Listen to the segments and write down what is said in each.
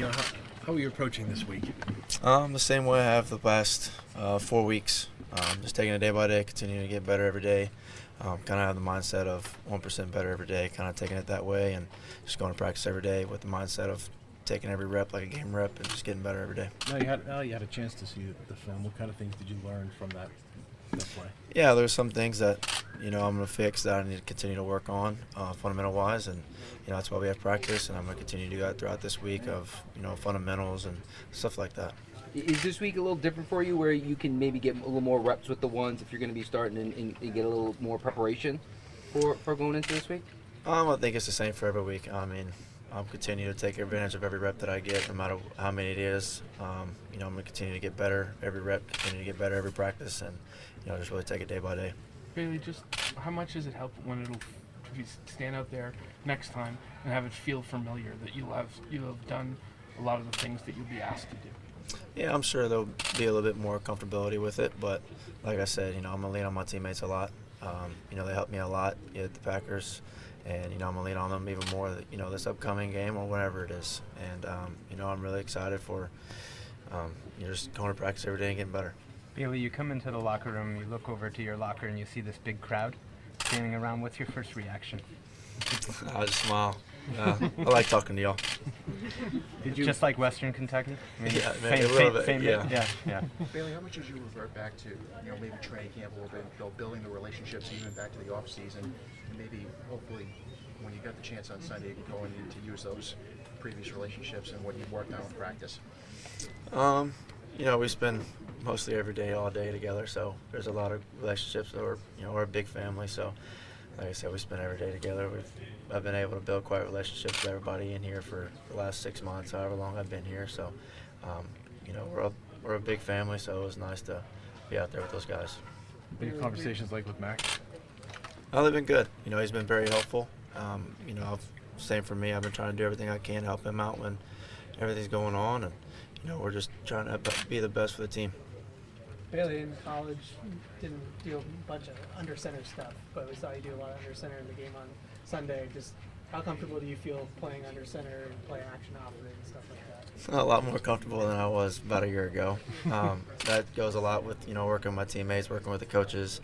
You know, how, how are you approaching this week? Um, the same way I have the past uh, four weeks. Um, just taking it day by day, continuing to get better every day. Um, kind of have the mindset of 1% better every day, kind of taking it that way, and just going to practice every day with the mindset of taking every rep like a game rep and just getting better every day. Now you had now you had a chance to see the film. What kind of things did you learn from that? Yeah, there's some things that you know I'm going to fix that I need to continue to work on uh, fundamental wise, and you know that's why we have practice, and I'm going to continue to do that throughout this week of you know fundamentals and stuff like that. Is this week a little different for you, where you can maybe get a little more reps with the ones if you're going to be starting and, and, and get a little more preparation for for going into this week? Um, I think it's the same for every week. I mean, I'm continue to take advantage of every rep that I get, no matter how many it is. Um, you know, I'm going to continue to get better every rep, continue to get better every practice, and you know, just really take it day by day. Bailey, just how much does it help when it'll if you stand out there next time and have it feel familiar that you'll have you'll have done a lot of the things that you'll be asked to do? Yeah, I'm sure there'll be a little bit more comfortability with it, but like I said, you know, I'm gonna lean on my teammates a lot. Um, you know, they helped me a lot at the Packers, and you know, I'm gonna lean on them even more. You know, this upcoming game or whatever it is, and um, you know, I'm really excited for um, you know, just going to practice every day and getting better. Bailey, you come into the locker room, you look over to your locker, and you see this big crowd standing around. What's your first reaction? I just smile. Yeah, I like talking to y'all. Did you just like Western Kentucky? I Yeah, fam- maybe a fam- little bit, fam- yeah. yeah, yeah. Bailey, how much did you revert back to, you know, maybe training camp a little bit, building the relationships even back to the off season, and maybe hopefully when you got the chance on Sunday, going in to use those previous relationships and what you've worked on in practice. Um, you know, we spend mostly every day, all day together. So there's a lot of relationships. Or you know, we're a big family. So, like I said, we spend every day together. We've I've been able to build quite relationships with everybody in here for the last six months, however long I've been here. So, um, you know, we're a, we're a big family. So it was nice to be out there with those guys. What are your conversations like with Mac? Oh, they've been good. You know, he's been very helpful. Um, you know, I've, same for me. I've been trying to do everything I can to help him out when everything's going on, and you know, we're just trying to be the best for the team. Bailey in college didn't do a bunch of under center stuff, but we saw you do a lot of under center in the game on Sunday. Just how comfortable do you feel playing under center and playing action opposite and stuff like that? A lot more comfortable than I was about a year ago. Um, that goes a lot with you know working with my teammates, working with the coaches,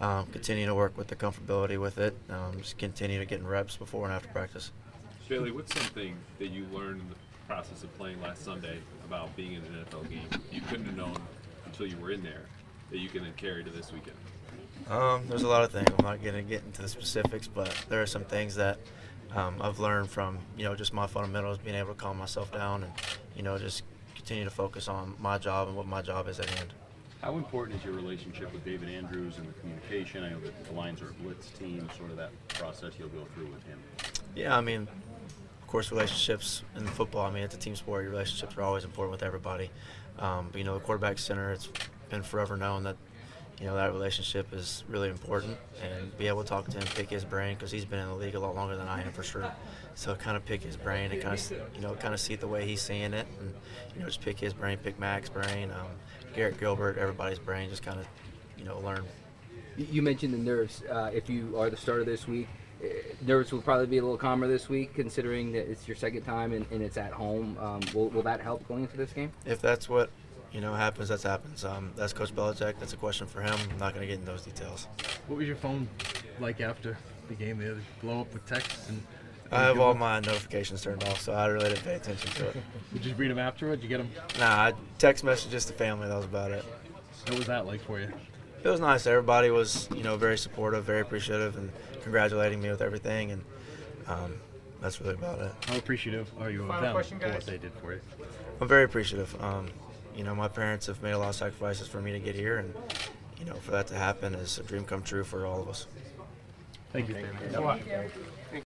um, continue to work with the comfortability with it. Um, just continue to get in reps before and after practice. Bailey, what's something that you learned in the process of playing last Sunday about being in an NFL game you couldn't have known until you were in there that you can then carry to this weekend? Um, there's a lot of things. I'm not going to get into the specifics, but there are some things that um, I've learned from you know just my fundamentals, being able to calm myself down, and you know just continue to focus on my job and what my job is at hand. How important is your relationship with David Andrews and the communication? I know that the Lions are a blitz team, sort of that process you'll go through with him. Yeah, I mean, of course, relationships in football. I mean, it's a team sport. Your relationships are always important with everybody. Um, but you know, the quarterback center. It's been forever known that you know that relationship is really important, and be able to talk to him, pick his brain, because he's been in the league a lot longer than I am for sure. So kind of pick his brain and kind of you know kind of see it the way he's seeing it, and you know just pick his brain, pick Mac's brain, um, Garrett Gilbert, everybody's brain, just kind of you know learn. You- You mentioned the nerves. Uh, if you are the starter this week, uh, nerves will probably be a little calmer this week, considering that it's your second time and, and it's at home. Um, will, will that help going into this game? If that's what you know happens, that's happens. Um, that's Coach Belichick. That's a question for him. I'm not going to get into those details. What was your phone like after the game? Did it blow up with texts? And I have all my notifications turned off, so I really didn't pay attention to it. Did you read them afterward? Did you get them? Nah, I text messages to family. That was about it. What was that like for you? It was nice. Everybody was, you know, very supportive, very appreciative, and congratulating me with everything. And um, that's really about it. How appreciative are you of Final them question, for what guys. they did for you? I'm very appreciative. Um, you know, my parents have made a lot of sacrifices for me to get here, and you know, for that to happen is a dream come true for all of us. Thank you. Thanks a lot.